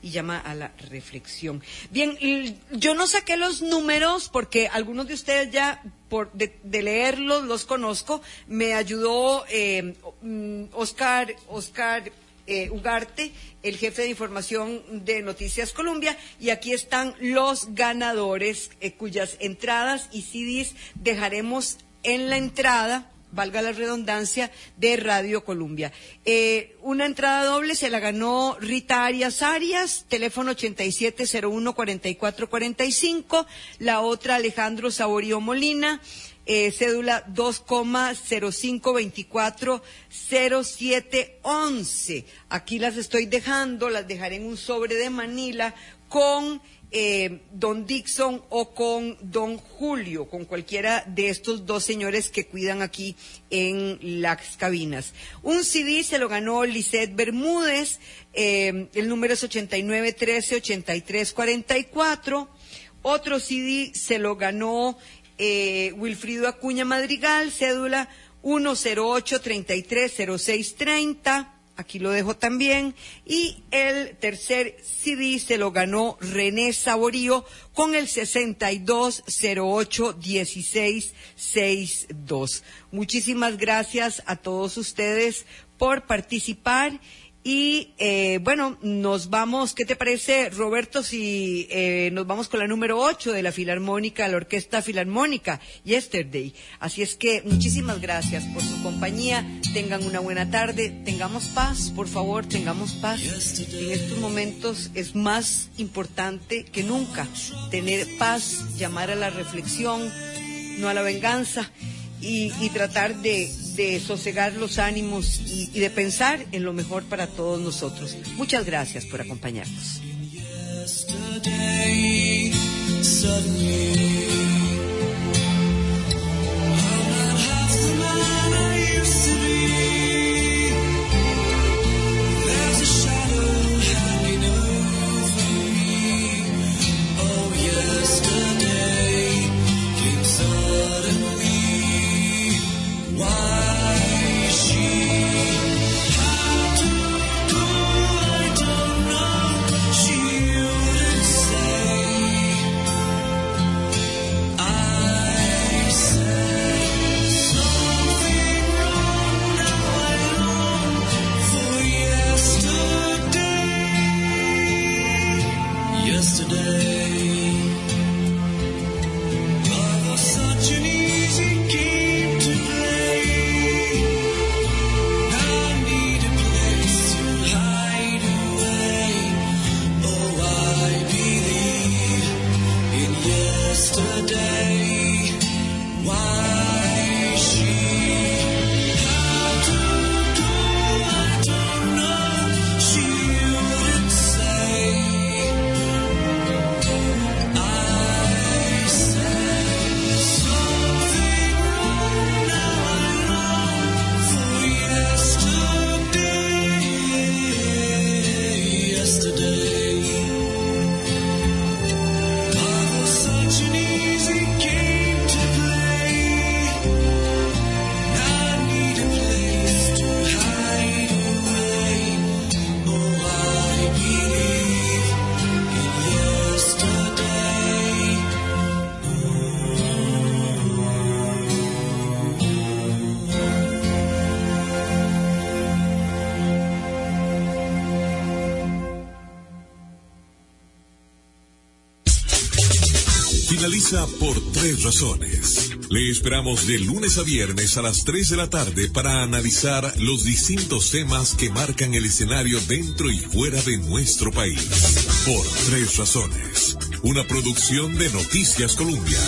y llama a la reflexión. Bien, yo no saqué los números porque algunos de ustedes ya por de, leerlos los conozco. Me ayudó eh, mm, Oscar, Oscar eh, Ugarte, el jefe de información de Noticias Colombia, y aquí están los ganadores eh, cuyas entradas y CDs dejaremos en la entrada valga la redundancia, de Radio Colombia. Eh, una entrada doble se la ganó Rita Arias Arias, teléfono 8701-4445, la otra Alejandro Saborío Molina, eh, cédula 2,05240711. Aquí las estoy dejando, las dejaré en un sobre de Manila con eh, don Dixon o con don Julio, con cualquiera de estos dos señores que cuidan aquí en las cabinas. Un CD se lo ganó Lisette Bermúdez, eh, el número es 8913-8344. Otro CD se lo ganó eh, Wilfrido Acuña Madrigal, cédula 108-330630 aquí lo dejo también. Y el tercer CD se lo ganó René Saborío con el 62081662. Muchísimas gracias a todos ustedes por participar y eh, bueno, nos vamos, ¿qué te parece, Roberto, si eh, nos vamos con la número 8 de la Filarmónica, la Orquesta Filarmónica, Yesterday? Así es que muchísimas gracias por su compañía, tengan una buena tarde, tengamos paz, por favor, tengamos paz. En estos momentos es más importante que nunca tener paz, llamar a la reflexión, no a la venganza y, y tratar de, sosegar los ánimos y, de pensar en lo mejor para todos nosotros. Muchas gracias por acompañarnos. Por tres razones. Le esperamos de lunes a viernes a las 3 de la tarde para analizar los distintos temas que marcan el escenario dentro y fuera de nuestro país. Por tres razones. Una producción de Noticias Colombia.